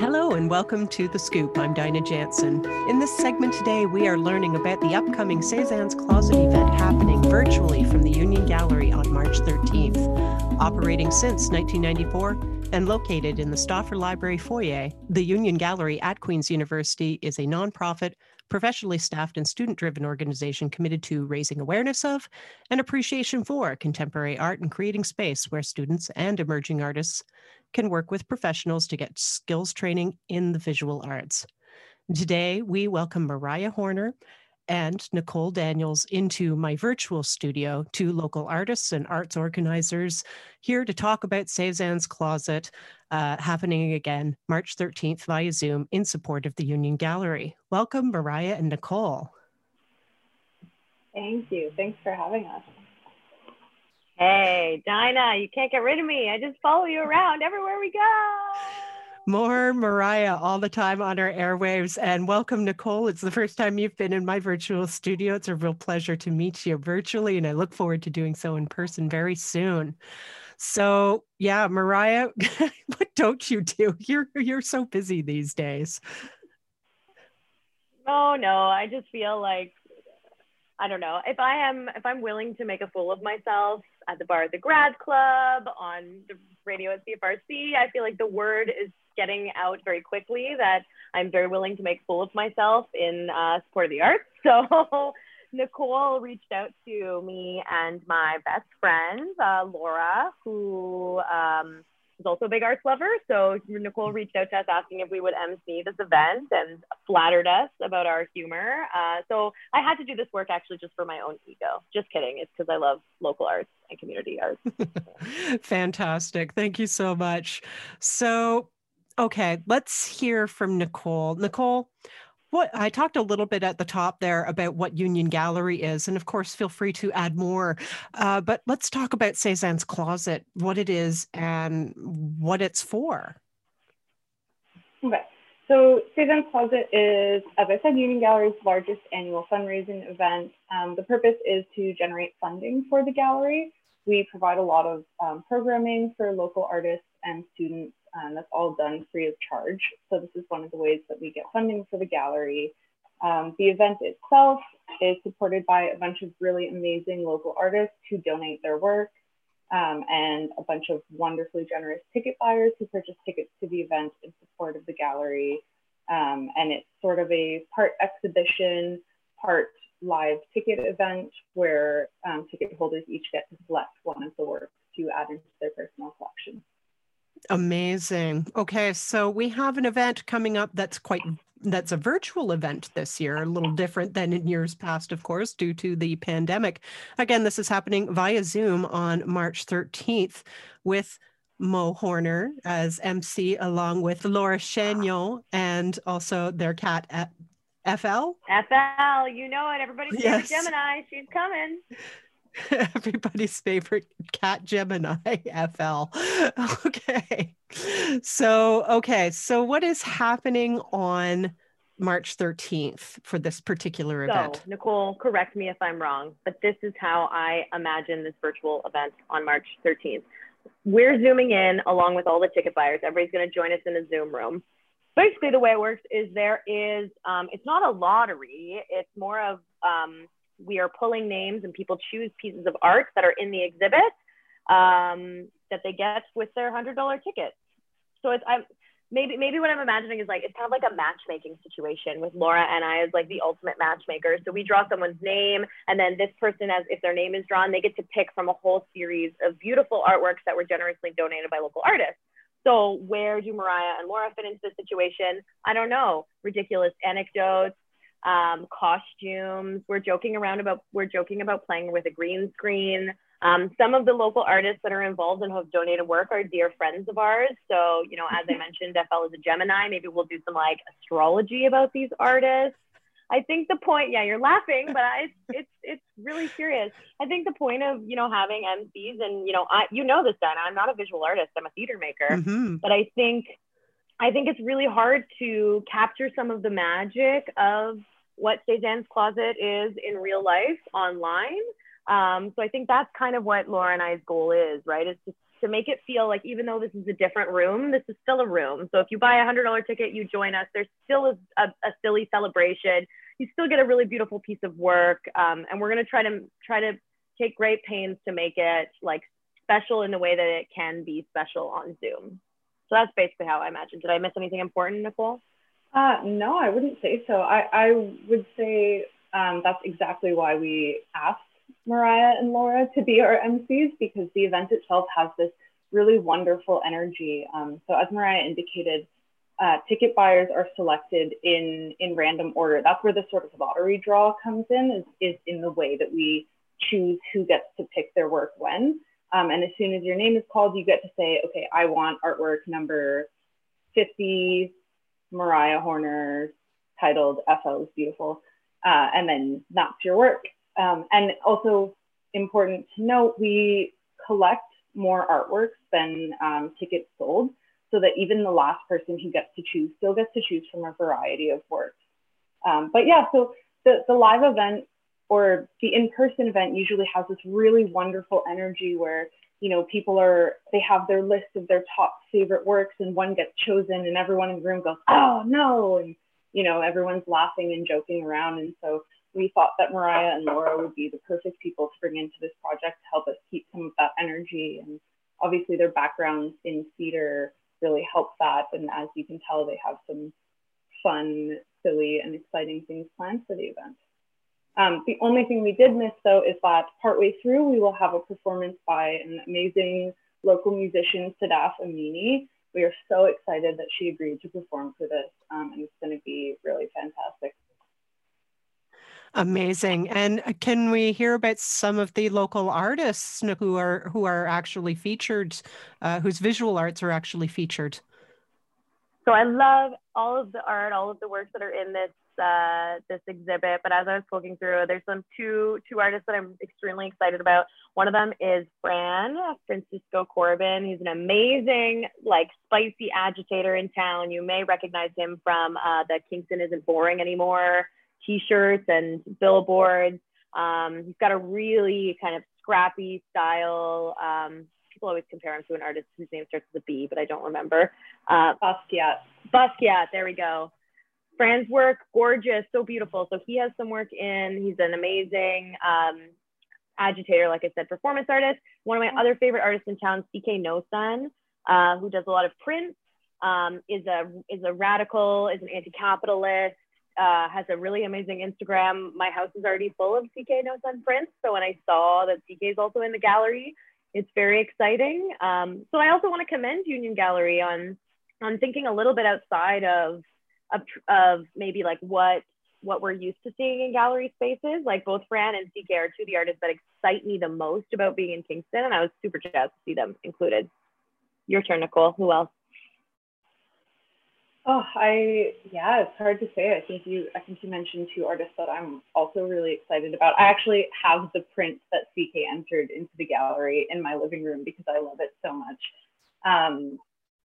Hello and welcome to The Scoop. I'm Dinah Jansen. In this segment today, we are learning about the upcoming Cezanne's Closet event happening virtually from the Union Gallery on March 13th. Operating since 1994 and located in the Stauffer Library foyer, the Union Gallery at Queen's University is a nonprofit, professionally staffed and student driven organization committed to raising awareness of and appreciation for contemporary art and creating space where students and emerging artists can work with professionals to get skills training in the visual arts. Today, we welcome Mariah Horner and Nicole Daniels into my virtual studio, two local artists and arts organizers here to talk about Cezanne's Closet, uh, happening again March 13th via Zoom in support of the Union Gallery. Welcome, Mariah and Nicole. Thank you. Thanks for having us. Hey, Dinah, you can't get rid of me. I just follow you around everywhere we go. More Mariah all the time on our airwaves. And welcome, Nicole. It's the first time you've been in my virtual studio. It's a real pleasure to meet you virtually, and I look forward to doing so in person very soon. So, yeah, Mariah, what don't you do? You're you're so busy these days. Oh no, I just feel like I don't know if I am if I'm willing to make a fool of myself at the bar at the grad club on the radio at CFRC. I feel like the word is getting out very quickly that I'm very willing to make fool of myself in uh, support of the arts. So Nicole reached out to me and my best friend uh, Laura, who um, is also a big arts lover. So Nicole reached out to us asking if we would MC this event and flattered us about our humor. Uh, so I had to do this work actually just for my own ego. Just kidding. It's because I love local arts and community arts. Fantastic. Thank you so much. So, okay, let's hear from Nicole. Nicole, what I talked a little bit at the top there about what Union Gallery is, and of course, feel free to add more. Uh, but let's talk about Cezanne's Closet, what it is, and what it's for. Okay, so Cezanne's Closet is, as I said, Union Gallery's largest annual fundraising event. Um, the purpose is to generate funding for the gallery. We provide a lot of um, programming for local artists and students um, that's all done free of charge. So this is one of the ways that we get funding for the gallery. Um, the event itself is supported by a bunch of really amazing local artists who donate their work um, and a bunch of wonderfully generous ticket buyers who purchase tickets to the event in support of the gallery. Um, and it's sort of a part exhibition, part live ticket event where um, ticket holders each get to select one of the works to add into their personal collection. Amazing. Okay, so we have an event coming up that's quite that's a virtual event this year, a little different than in years past, of course, due to the pandemic. Again, this is happening via Zoom on March 13th with Mo Horner as MC, along with Laura Chaignon and also their cat at FL. FL, you know it. Everybody's yes. Gemini. She's coming. everybody's favorite cat Gemini FL. Okay. So, okay. So, what is happening on March 13th for this particular so, event? Nicole, correct me if I'm wrong, but this is how I imagine this virtual event on March 13th. We're zooming in along with all the ticket buyers. Everybody's going to join us in a Zoom room. Basically, the way it works is there is, um, it's not a lottery, it's more of, um, we are pulling names and people choose pieces of art that are in the exhibit um, that they get with their hundred dollar ticket. So it's I'm maybe maybe what I'm imagining is like it's kind of like a matchmaking situation with Laura and I as like the ultimate matchmaker. So we draw someone's name and then this person as if their name is drawn, they get to pick from a whole series of beautiful artworks that were generously donated by local artists. So where do Mariah and Laura fit into the situation? I don't know. Ridiculous anecdotes, um, costumes. We're joking around about we're joking about playing with a green screen. Um, some of the local artists that are involved and who have donated work are dear friends of ours. So, you know, as I mentioned, FL is a Gemini. Maybe we'll do some like astrology about these artists. I think the point, yeah, you're laughing, but I, it's it's really serious. I think the point of you know having MCs and you know I you know this, Dana. I'm not a visual artist. I'm a theater maker, mm-hmm. but I think I think it's really hard to capture some of the magic of what Cezanne's Closet is in real life online. Um, so I think that's kind of what Laura and I's goal is, right? Is to to make it feel like even though this is a different room, this is still a room. So if you buy a hundred dollar ticket, you join us. There's still a, a, a, silly celebration. You still get a really beautiful piece of work, um, and we're gonna try to try to take great pains to make it like special in the way that it can be special on Zoom. So that's basically how I imagine. Did I miss anything important, Nicole? Uh, no, I wouldn't say so. I, I would say um, that's exactly why we asked Mariah and Laura to be our MCs because the event itself has this really wonderful energy. Um, so as Mariah indicated, uh, ticket buyers are selected in in random order. That's where the sort of lottery draw comes in, is, is in the way that we choose who gets to pick their work when. Um, and as soon as your name is called, you get to say, okay, I want artwork number 50, Mariah Horner, titled FL is Beautiful. Uh, and then that's your work. Um, and also important to note, we collect more artworks than um, tickets sold so that even the last person who gets to choose still gets to choose from a variety of works. Um, but yeah, so the, the live event or the in-person event usually has this really wonderful energy where you know people are they have their list of their top favorite works and one gets chosen and everyone in the room goes oh no and you know everyone's laughing and joking around. And so we thought that mariah and laura would be the perfect people to bring into this project to help us keep some of that energy. And obviously their backgrounds in theater really help that. And as you can tell they have some fun silly and exciting things planned for the event um, the only thing we did miss though is that partway through we will have a performance by an amazing local musician, Sadaf Amini. We are so excited that she agreed to perform for this um, and it's going to be really fantastic. Amazing. And can we hear about some of the local artists who are who are actually featured, uh, whose visual arts are actually featured? So I love all of the art, all of the works that are in this uh, this exhibit. But as I was poking through, there's some two two artists that I'm extremely excited about. One of them is Fran Francisco Corbin. He's an amazing, like spicy agitator in town. You may recognize him from uh, the Kingston Isn't Boring Anymore T-shirts and billboards. Um, he's got a really kind of scrappy style. Um, people always compare him to an artist whose name starts with a B, but I don't remember. Uh, Basquiat. Basquiat, there we go. Fran's work, gorgeous, so beautiful. So he has some work in. He's an amazing um, agitator, like I said, performance artist. One of my other favorite artists in town, CK Nosun, uh, who does a lot of prints, um, is a is a radical, is an anti-capitalist, uh, has a really amazing Instagram. My house is already full of CK No Sun prints. So when I saw that CK is also in the gallery, it's very exciting. Um, so I also want to commend Union Gallery on on thinking a little bit outside of of, of maybe like what what we're used to seeing in gallery spaces. Like both Fran and CK are two of the artists that excite me the most about being in Kingston, and I was super jazzed to see them included. Your turn, Nicole. Who else? Oh, I yeah, it's hard to say. I think you I think you mentioned two artists that I'm also really excited about. I actually have the print that CK entered into the gallery in my living room because I love it so much. Um,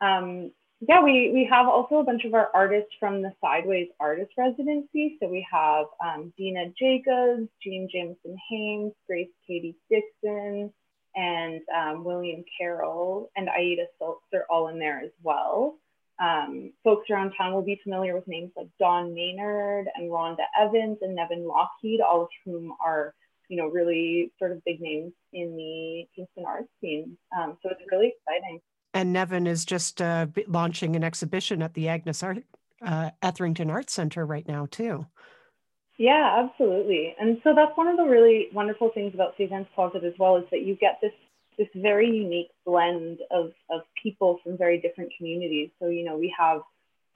um, yeah, we, we have also a bunch of our artists from the Sideways Artist Residency. So we have um, Dina Jacobs, Jean Jameson Haynes, Grace Katie Dixon, and um, William Carroll and Aida Silks are all in there as well. Um, folks around town will be familiar with names like Don Maynard and Rhonda Evans and Nevin Lockheed, all of whom are, you know, really sort of big names in the Kingston art scene. Um, so it's really exciting. And Nevin is just uh, launching an exhibition at the Agnes Art, uh, Etherington Art Center right now, too. Yeah, absolutely. And so that's one of the really wonderful things about Cezanne's Closet as well is that you get this this very unique blend of, of people from very different communities. So, you know, we have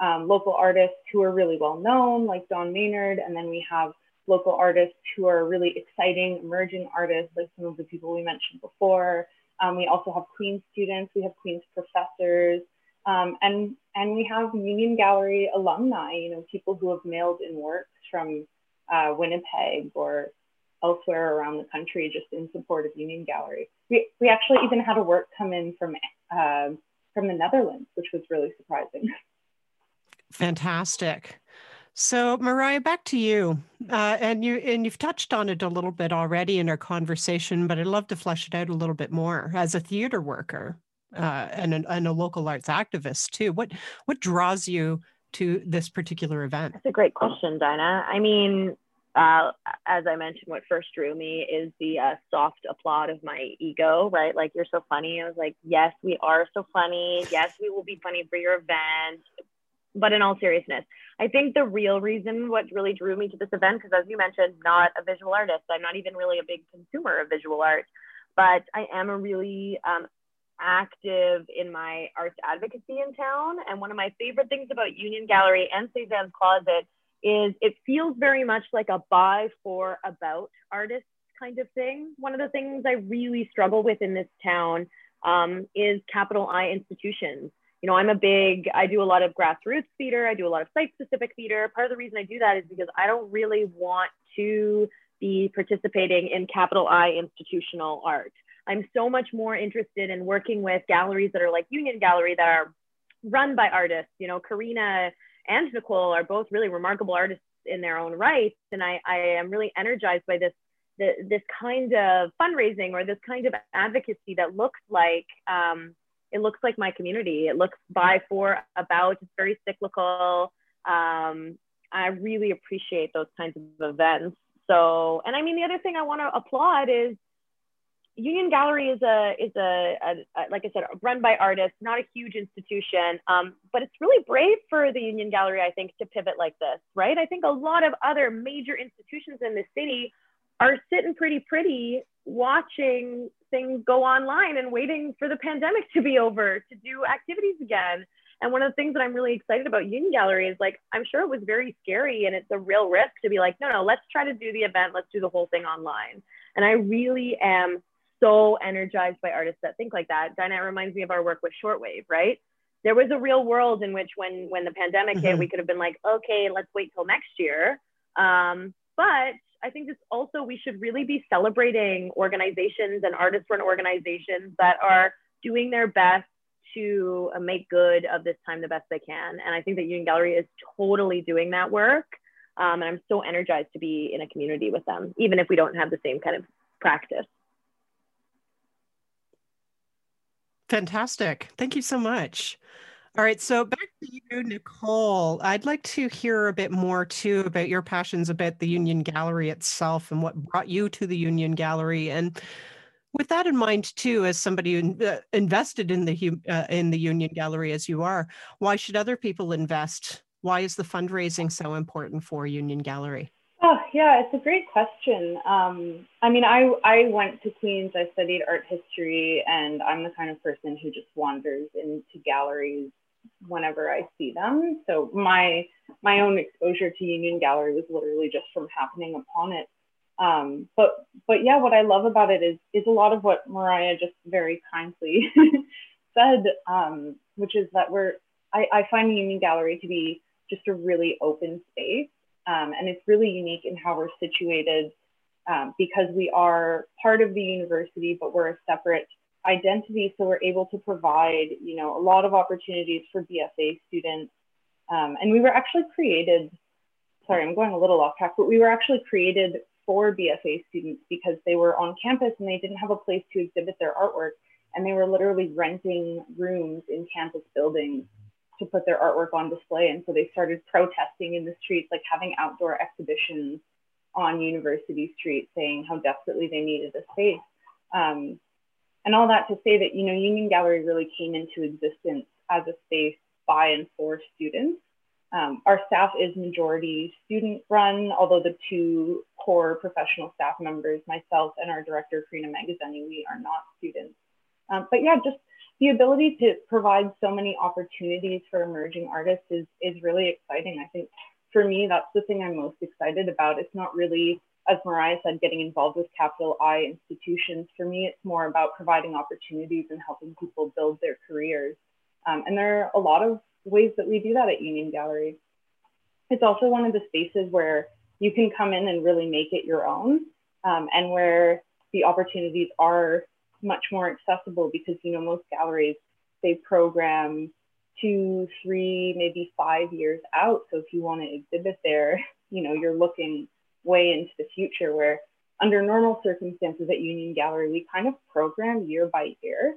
um, local artists who are really well known, like Dawn Maynard, and then we have local artists who are really exciting emerging artists, like some of the people we mentioned before. Um, we also have Queen's students, we have Queen's professors, um, and, and we have Union Gallery alumni, you know, people who have mailed in works from uh, Winnipeg or elsewhere around the country just in support of Union Gallery. We, we actually even had a work come in from, uh, from the Netherlands, which was really surprising. Fantastic. So, Mariah, back to you. Uh, and you and you've touched on it a little bit already in our conversation, but I'd love to flesh it out a little bit more. As a theater worker uh, and, a, and a local arts activist too, what what draws you to this particular event? That's a great question, Dinah. I mean, uh, as I mentioned, what first drew me is the uh, soft applaud of my ego, right? Like, you're so funny. I was like, yes, we are so funny. Yes, we will be funny for your event. But in all seriousness, I think the real reason what really drew me to this event, because as you mentioned, not a visual artist, I'm not even really a big consumer of visual art, but I am a really um, active in my arts advocacy in town. And one of my favorite things about Union Gallery and Cezanne's Closet is it feels very much like a by for about artists kind of thing. One of the things I really struggle with in this town um, is capital I institutions. You know, I'm a big, I do a lot of grassroots theater, I do a lot of site specific theater. Part of the reason I do that is because I don't really want to be participating in capital I institutional art. I'm so much more interested in working with galleries that are like Union Gallery that are run by artists. You know, Karina and Nicole are both really remarkable artists in their own right. And I, I am really energized by this, the, this kind of fundraising or this kind of advocacy that looks like, um, it looks like my community. It looks by, for, about, it's very cyclical. Um, I really appreciate those kinds of events. So, and I mean, the other thing I want to applaud is Union Gallery is a is a, a, a, like I said, run by artists, not a huge institution, um, but it's really brave for the Union Gallery, I think, to pivot like this, right? I think a lot of other major institutions in the city are sitting pretty pretty, watching things go online and waiting for the pandemic to be over to do activities again. And one of the things that I'm really excited about Union Gallery is like, I'm sure it was very scary and it's a real risk to be like, no, no, let's try to do the event, let's do the whole thing online. And I really am so energized by artists that think like that. Dinette reminds me of our work with Shortwave, right? There was a real world in which when when the pandemic mm-hmm. hit, we could have been like, okay, let's wait till next year. Um, but I think this also we should really be celebrating organizations and artist run organizations that are doing their best to uh, make good of this time the best they can. And I think that Union Gallery is totally doing that work. Um, and I'm so energized to be in a community with them, even if we don't have the same kind of practice. Fantastic. Thank you so much. All right, so back to you, Nicole. I'd like to hear a bit more too about your passions about the Union Gallery itself and what brought you to the Union Gallery. And with that in mind, too, as somebody uh, invested in the uh, in the Union Gallery as you are, why should other people invest? Why is the fundraising so important for Union Gallery? Oh, yeah, it's a great question. Um, I mean, I, I went to Queens, I studied art history, and I'm the kind of person who just wanders into galleries whenever I see them. So my my own exposure to Union Gallery was literally just from happening upon it. Um, but but yeah, what I love about it is is a lot of what Mariah just very kindly said, um, which is that we're I, I find Union Gallery to be just a really open space um, and it's really unique in how we're situated um, because we are part of the university, but we're a separate identity. So we're able to provide, you know, a lot of opportunities for BFA students. Um, and we were actually created, sorry, I'm going a little off track, but we were actually created for BFA students because they were on campus and they didn't have a place to exhibit their artwork. And they were literally renting rooms in campus buildings to put their artwork on display. And so they started protesting in the streets, like having outdoor exhibitions on University Street, saying how desperately they needed a space. Um, and all that to say that, you know, Union Gallery really came into existence as a space by and for students. Um, our staff is majority student run, although the two core professional staff members, myself and our director, Karina Magazeni, we are not students. Um, but yeah, just the ability to provide so many opportunities for emerging artists is, is really exciting. I think for me, that's the thing I'm most excited about. It's not really, as Mariah said, getting involved with capital I institutions. For me, it's more about providing opportunities and helping people build their careers. Um, and there are a lot of ways that we do that at Union Gallery. It's also one of the spaces where you can come in and really make it your own um, and where the opportunities are much more accessible because you know most galleries they program two, three, maybe five years out. So if you want to exhibit there, you know, you're looking way into the future where under normal circumstances at Union Gallery, we kind of program year by year,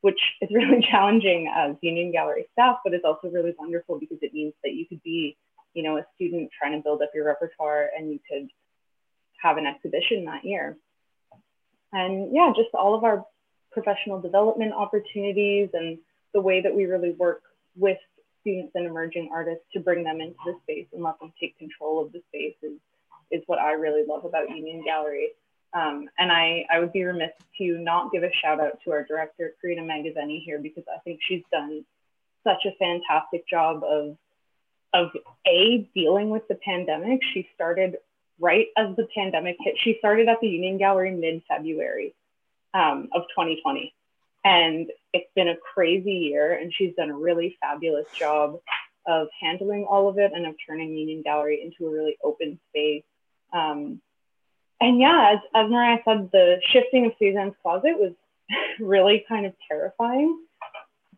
which is really challenging as Union Gallery staff, but it's also really wonderful because it means that you could be, you know, a student trying to build up your repertoire and you could have an exhibition that year. And yeah, just all of our professional development opportunities and the way that we really work with students and emerging artists to bring them into the space and let them take control of the space is, is what I really love about Union Gallery. Um, and I, I would be remiss to not give a shout out to our director, Karina Magazeni here, because I think she's done such a fantastic job of, of A, dealing with the pandemic. She started right as the pandemic hit. She started at the Union Gallery mid-February um, of 2020. And it's been a crazy year, and she's done a really fabulous job of handling all of it and of turning Union Gallery into a really open space. Um, and yeah, as, as Mariah said, the shifting of Cezanne's closet was really kind of terrifying,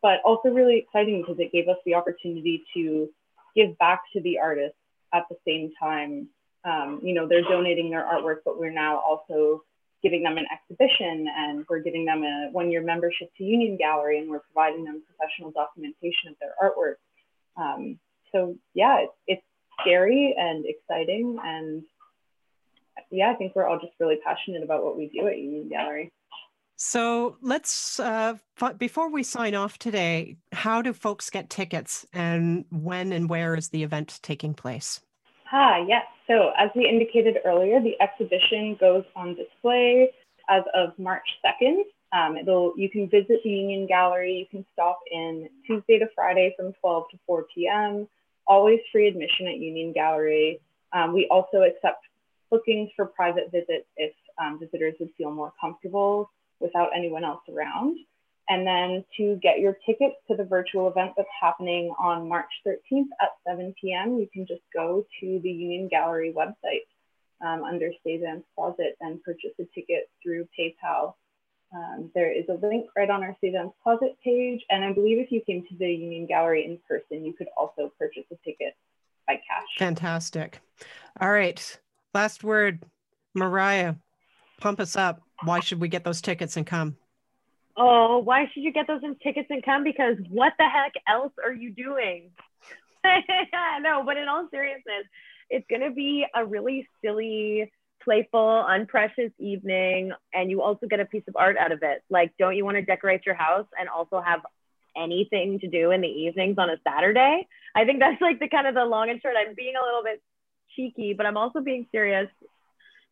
but also really exciting because it gave us the opportunity to give back to the artists at the same time. Um, you know, they're donating their artwork, but we're now also giving them an exhibition and we're giving them a one year membership to Union Gallery and we're providing them professional documentation of their artwork. Um, so yeah, it's, it's scary and exciting. And yeah, I think we're all just really passionate about what we do at Union Gallery. So let's, uh, before we sign off today, how do folks get tickets and when and where is the event taking place? Ah, yes. So as we indicated earlier, the exhibition goes on display as of March 2nd. Um, it'll, you can visit the Union Gallery. You can stop in Tuesday to Friday from 12 to 4 p.m. Always free admission at Union Gallery. Um, we also accept bookings for private visits if um, visitors would feel more comfortable without anyone else around. And then to get your tickets to the virtual event that's happening on March 13th at 7 p.m., you can just go to the Union Gallery website um, under Cezanne's Closet and purchase a ticket through PayPal. Um, there is a link right on our Cezanne's Closet page. And I believe if you came to the Union Gallery in person, you could also purchase a ticket by cash. Fantastic. All right. Last word, Mariah, pump us up. Why should we get those tickets and come? oh, why should you get those tickets and come? Because what the heck else are you doing? no, but in all seriousness, it's going to be a really silly, playful, unprecious evening. And you also get a piece of art out of it. Like, don't you want to decorate your house and also have anything to do in the evenings on a Saturday? I think that's like the kind of the long and short. I'm being a little bit cheeky, but I'm also being serious.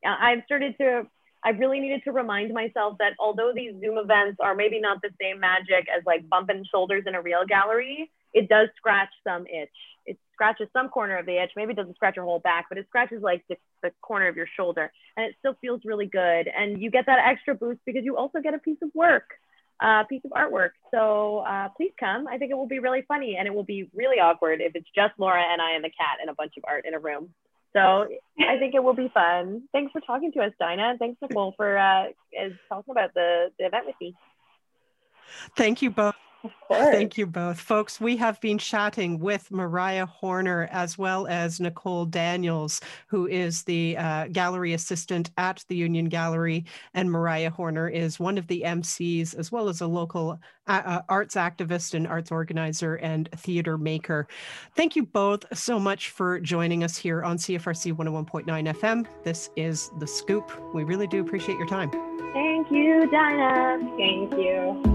I've started to I really needed to remind myself that although these Zoom events are maybe not the same magic as like bumping shoulders in a real gallery, it does scratch some itch. It scratches some corner of the itch. Maybe it doesn't scratch your whole back, but it scratches like the, the corner of your shoulder. And it still feels really good. And you get that extra boost because you also get a piece of work, a uh, piece of artwork. So uh, please come. I think it will be really funny and it will be really awkward if it's just Laura and I and the cat and a bunch of art in a room. So I think it will be fun. Thanks for talking to us, Dinah. And thanks, Nicole, for uh, talking about the, the event with me. Thank you both. Thank you both. Folks, we have been chatting with Mariah Horner as well as Nicole Daniels, who is the uh, gallery assistant at the Union Gallery. And Mariah Horner is one of the MCs, as well as a local uh, arts activist and arts organizer and theater maker. Thank you both so much for joining us here on CFRC 101.9 FM. This is The Scoop. We really do appreciate your time. Thank you, Dinah. Thank you.